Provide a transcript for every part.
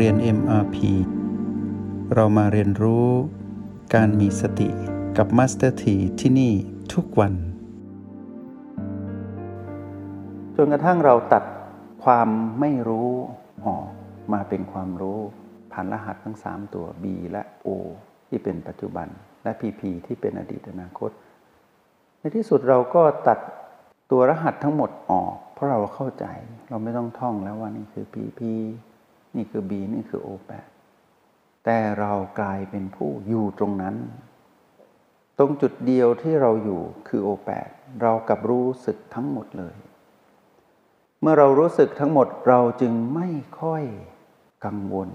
เรียน MRP เรามาเรียนรู้การมีสติกับ Master T ที่ที่นี่ทุกวัน จนกระทั่งเราตัดความไม่รู้ออกมาเป็นความรู้ผ่านรหัสทั้ง 3 ตัว B และ O ที่เป็นปัจจุบัน และ PP ที่เป็นอดีตอนาคต ในที่สุดเราก็ตัดตัวรหัสทั้งหมดออก เพราะเราเข้าใจ เราไม่ต้องท่องแล้วว่านี่คือ PP นี่คือ B นี่คือ O8 แต่เรากลายเป็นผู้อยู่ตรงนั้น ตรงจุดเดียวที่เราอยู่คือ O8 เรากับรู้สึกทั้งหมดเลย เมื่อเรารู้สึกทั้งหมดเราจึงไม่ค่อยกังวล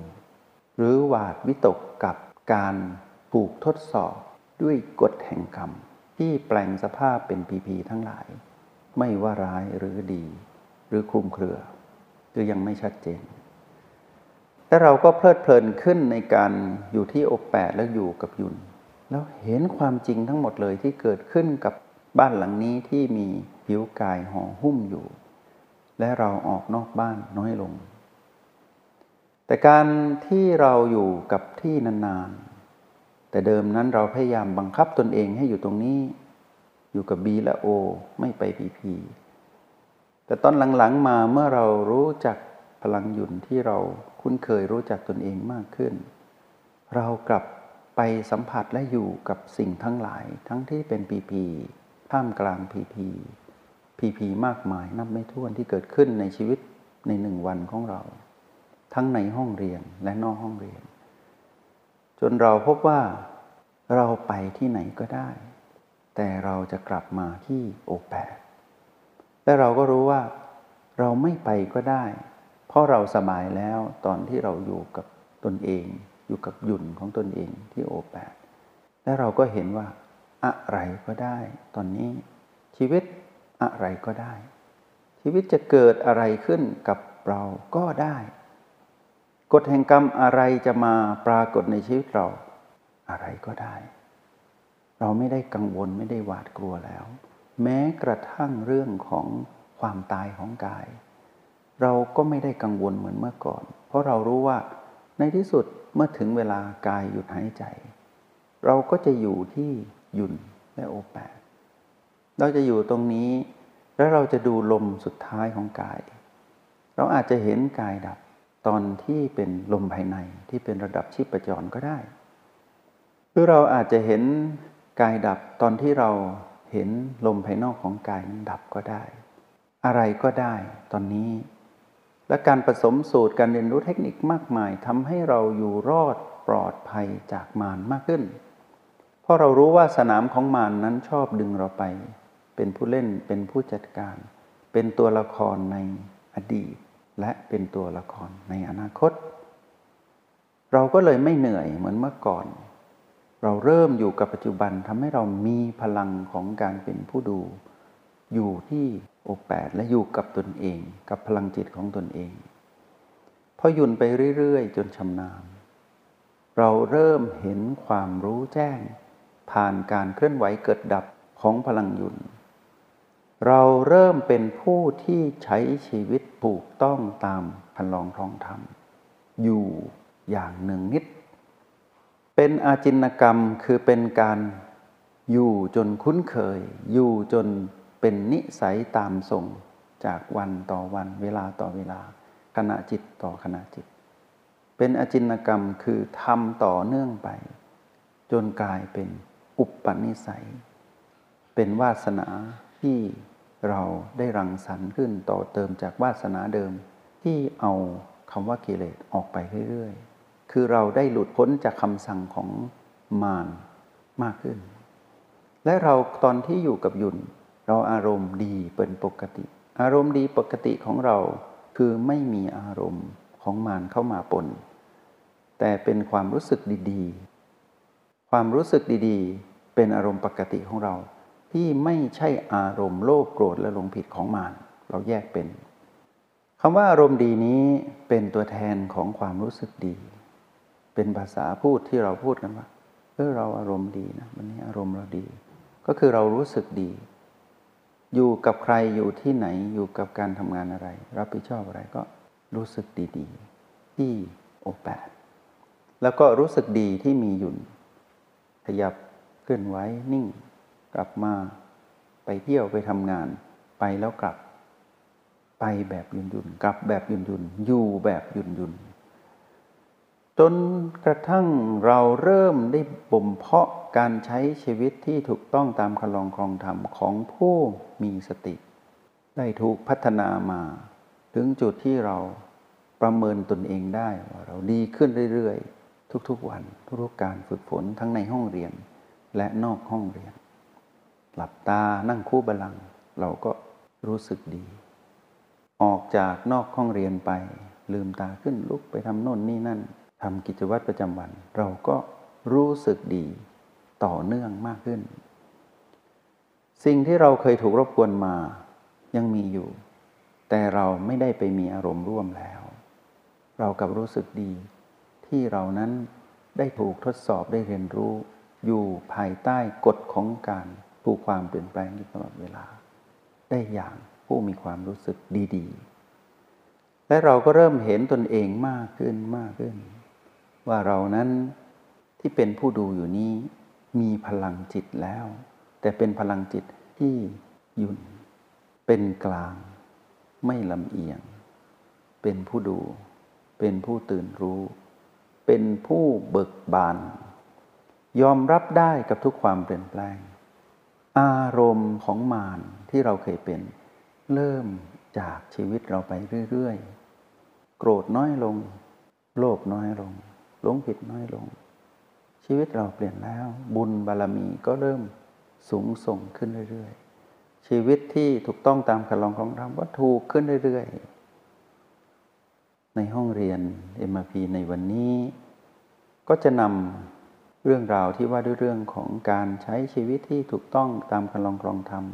หรือหวาดวิตกกับการถูกทดสอบด้วยกฎแห่งกรรม ที่แปลงสภาพเป็นพีพีทั้งหลาย ไม่ว่าร้ายหรือดี หรือคลุมเครือ คือยังไม่ชัดเจน และเราก็เพลิดเพลินขึ้นในการอยู่ที่โอแปดแล้วอยู่กับยุน แล้วเห็นความจริงทั้งหมดเลยที่เกิดขึ้นกับบ้านหลังนี้ที่มีผิวกายห่อหุ้มอยู่ และเราออกนอกบ้านน้อยลง แต่การที่เราอยู่กับที่นานๆ แต่เดิมนั้นเราพยายามบังคับตนเองให้อยู่ตรงนี้ อยู่กับ B และ O ไม่ไป PP แต่ตอนหลังๆมาเมื่อเรารู้จัก พลังหยุนที่เราคุ้นเคยรู้จักตนเองมากขึ้น เรากลับไปสัมผัสและอยู่กับสิ่งทั้งหลายทั้งที่เป็นพีพีท่ามกลางพีพีพีพีมากมายนับไม่ถ้วนที่เกิดขึ้นในชีวิตในหนึ่งวันของเรา ทั้งในห้องเรียนและนอกห้องเรียน จนเราพบว่าเราไปที่ไหนก็ได้ แต่เราจะกลับมาที่โอแปดและเราก็รู้ว่า เราไม่ไปก็ได้ เพราะเราสบายแล้วตอนที่เราอยู่กับตนเอง อยู่กับหยุ่นของตนเองที่โอแปดและเราก็เห็นว่า อะไรก็ได้ ตอนนี้ชีวิตอะไรก็ได้ ชีวิตจะเกิดอะไรขึ้นกับเราก็ได้กฎแห่งกรรมอะไรจะมาปรากฏในชีวิตเราอะไรก็ได้ เราไม่ได้กังวลไม่ได้หวาดกลัวแล้ว แม้กระทั่งเรื่องของความตายของกาย เราก็ไม่ได้กังวลเหมือนเมื่อก่อน เพราะเรารู้ว่าในที่สุดเมื่อถึงเวลากายหยุดหายใจ เราก็จะอยู่ที่หยุ่นและโอแปดเราจะอยู่ตรงนี้ แล้วเราจะดูลมสุดท้ายของกาย เราอาจจะเห็นกายดับตอนที่เป็นลมภายในที่เป็นระดับชีพจรก็ได้ หรือเราอาจจะเห็นกายดับตอนที่เราเห็นลมภายนอกของกายนั้นดับก็ได้ อะไรก็ได้ตอนนี้ และการผสมสูตรการเรียนรู้เทคนิคมากมายทำให้เราอยู่รอดปลอดภัยจากมารมากขึ้น เพราะเรารู้ว่าสนามของมารนนั้นชอบดึงเราไป เป็นผู้เล่นเป็นผู้จัดการ เป็นตัวละครในอดีต และเป็นตัวละครในอนาคต เราก็เลยไม่เหนื่อยเหมือนเมื่อก่อน เราเริ่มอยู่กับปัจจุบันทำให้เรามีพลังของการเป็นผู้ดู อยู่ที่โอแปดและอยู่กับตนเอง กับพลังจิตของตนเองพอยุ่นไปเรื่อยๆ จนชำนาญ เราเริ่มเห็นความรู้แจ้ง ผ่านการเคลื่อนไหวเกิดดับของพลังยุ่นเราเริ่มเป็นผู้ที่ใช้ชีวิตถูกต้องตามพันลองท้องธรรม อยู่อย่างหนึ่งนิด เป็นอาจินกรรมคือเป็นการอยู่จนคุ้นเคย อยู่จน เป็นนิสัยตามส่งจากวันต่อวันเวลาต่อเวลา ขณะจิตต่อขณะจิต เป็นอจินกรรมคือทำต่อเนื่องไป จนกลายเป็นอุปนิสัย เป็นวาสนาที่เราได้รังสรรค์ขึ้นต่อเติมจากวาสนาเดิม ที่เอาคำว่ากิเลสออกไปเรื่อยๆ คือเราได้หลุดพ้นจากคำสั่งของมารมากขึ้น และเราตอนที่อยู่กับยุน เราอารมณ์ดีเป็นปกติ อารมณ์ดีปกติของเราคือไม่มีอารมณ์ของมารเข้ามาปน แต่เป็นความรู้สึกดีๆ ความรู้สึกดีๆ เป็นอารมณ์ปกติของเรา ที่ไม่ใช่อารมณ์โลภโกรธและหลงผิดของมารเราแยกเป็นคำว่าอารมณ์ดีนี้เป็นตัวแทนของความรู้สึกดี เป็นภาษาพูดที่เราพูดกันว่าเออเราอารมณ์ดีนะวันนี้อารมณ์เราดี ก็คือเรารู้สึกดี อยู่กับใครอยู่ที่ไหนอยู่กับการทำงานอะไร รับผิดชอบอะไรก็รู้สึกดีๆ ที่โอแปดแล้วก็รู้สึกดีที่มีหยุ่น ขยับเคลื่อนไหวนิ่ง กลับมาไปเที่ยวไปทำงาน ไปแล้วกลับ ไปแบบหยุ่นหยุ่นกลับแบบหยุ่นหยุ่นอยู่แบบหยุ่นหยุ่น จนกระทั่งเราเริ่มได้บ่มเพาะการใช้ชีวิตที่ถูกต้องตามคลองครองธรรมของผู้มีสติ ได้ถูกพัฒนามา ถึงจุดที่เราประเมินตนเองได้ว่าเราดีขึ้นเรื่อยๆ ทุกๆวัน ทุกๆการฝึกฝนทั้งในห้องเรียนและนอกห้องเรียน หลับตานั่งคู่บาลัง เราก็รู้สึกดี ออกจากนอกห้องเรียนไป ลืมตาขึ้นลุกไปทำโน่นนี่นั่น ทำกิจวัตรประจำวัน เราก็รู้สึกดีต่อเนื่องมากขึ้น สิ่งที่เราเคยถูกรบกวนมายังมีอยู่ แต่เราไม่ได้ไปมีอารมณ์ร่วมแล้ว เรากับรู้สึกดี ที่เรานั้นได้ถูกทดสอบได้เรียนรู้ อยู่ภายใต้กฎของการถูกความเปลี่ยนแปลงอยู่ตลอดเวลา ได้อย่างผู้มีความรู้สึกดี ๆ และเราก็เริ่มเห็นตนเองมากขึ้นมากขึ้น ว่าเรานั้นที่เป็นผู้ดูอยู่นี้มีพลังจิตแล้ว แต่เป็นพลังจิตที่หยุ่น เป็นกลาง ไม่ลำเอียง เป็นผู้ดู เป็นผู้ตื่นรู้ เป็นผู้เบิกบาน ยอมรับได้กับทุกความเปลี่ยนแปลง อารมณ์ของมารที่เราเคยเป็น เริ่มจากชีวิตเราไปเรื่อย ๆ โกรธน้อยลง โลภน้อยลง หลงผิดน้อยลง ชีวิตเราเปลี่ยนแล้ว บุญบารรมีก็เริ่มสูงส่งขึ้นเรื่อยๆ ชีวิตที่ถูกต้องตามคันลองของธรรมก็ถูกขึ้นเรื่อยๆ ในห้องเรียน MRP ในวันนี้ ก็จะนำเรื่องราวที่ว่าด้วยเรื่องของการใช้ชีวิตที่ถูกต้องตามคันลองครองธรรม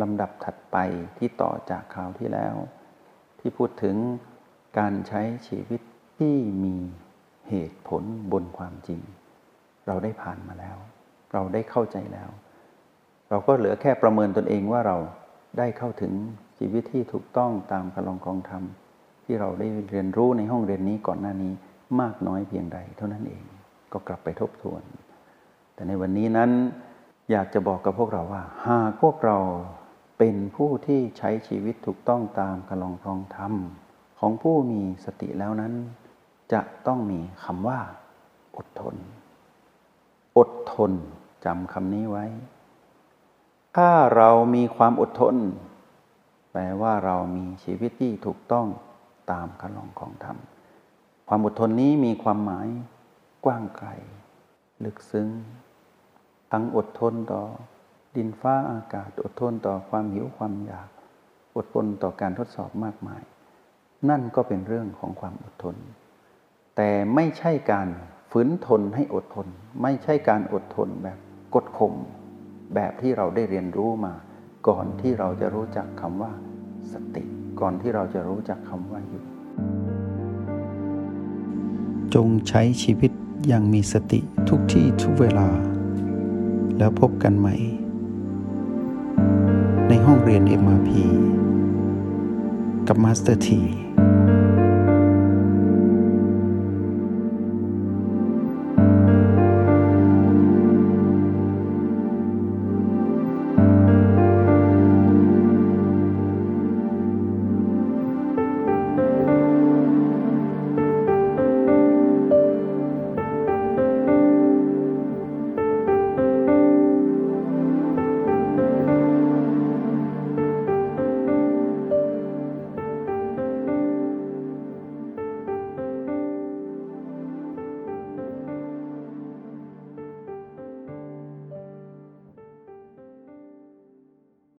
ลำดับถัดไปที่ต่อจากคราวที่แล้ว ที่พูดถึงการใช้ชีวิตที่มี เหตุผลบนความจริง เราได้ผ่านมาแล้ว เราได้เข้าใจแล้ว เราก็เหลือแค่ประเมินตนเองว่าเราได้เข้าถึงชีวิตที่ถูกต้องตามพลังกองธรรมที่เราได้เรียนรู้ในห้องเรียนนี้ก่อนหน้านี้มากน้อยเพียงใด เท่านั้นเองก็กลับไปทบทวน แต่ในวันนี้นั้นอยากจะบอกกับพวกเราว่า หากพวกเราเป็นผู้ที่ใช้ชีวิตถูกต้องตามกลองคองธรรมของผู้มีสติแล้วนั้น จะต้องมีคำว่า อดทน อดทนจำคำนี้ไว้ ถ้าเรามีความอดทน แปลว่าเรามีชีวิตที่ถูกต้องตามคันลองของธรรม ความอดทนนี้มีความหมายกว้างไกล ลึกซึ้ง ทั้งอดทนต่อ ดินฟ้าอากาศ อดทนต่อความหิวความอยาก อดทนต่อการทดสอบมากมาย นั่นก็เป็นเรื่องของความอดทน แต่ไม่ใช่การฝืนทนให้อดทน ไม่ใช่การอดทนแบบกดข่มแบบที่เราได้เรียนรู้มา ก่อนที่เราจะรู้จักคำว่า สติ ก่อนที่เราจะรู้จักคำว่าอยู่ จงใช้ชีวิตอย่างมีสติทุกที่ทุกเวลา แล้วพบกันใหม่ ในห้องเรียน MRP กับมาสเตอร์ที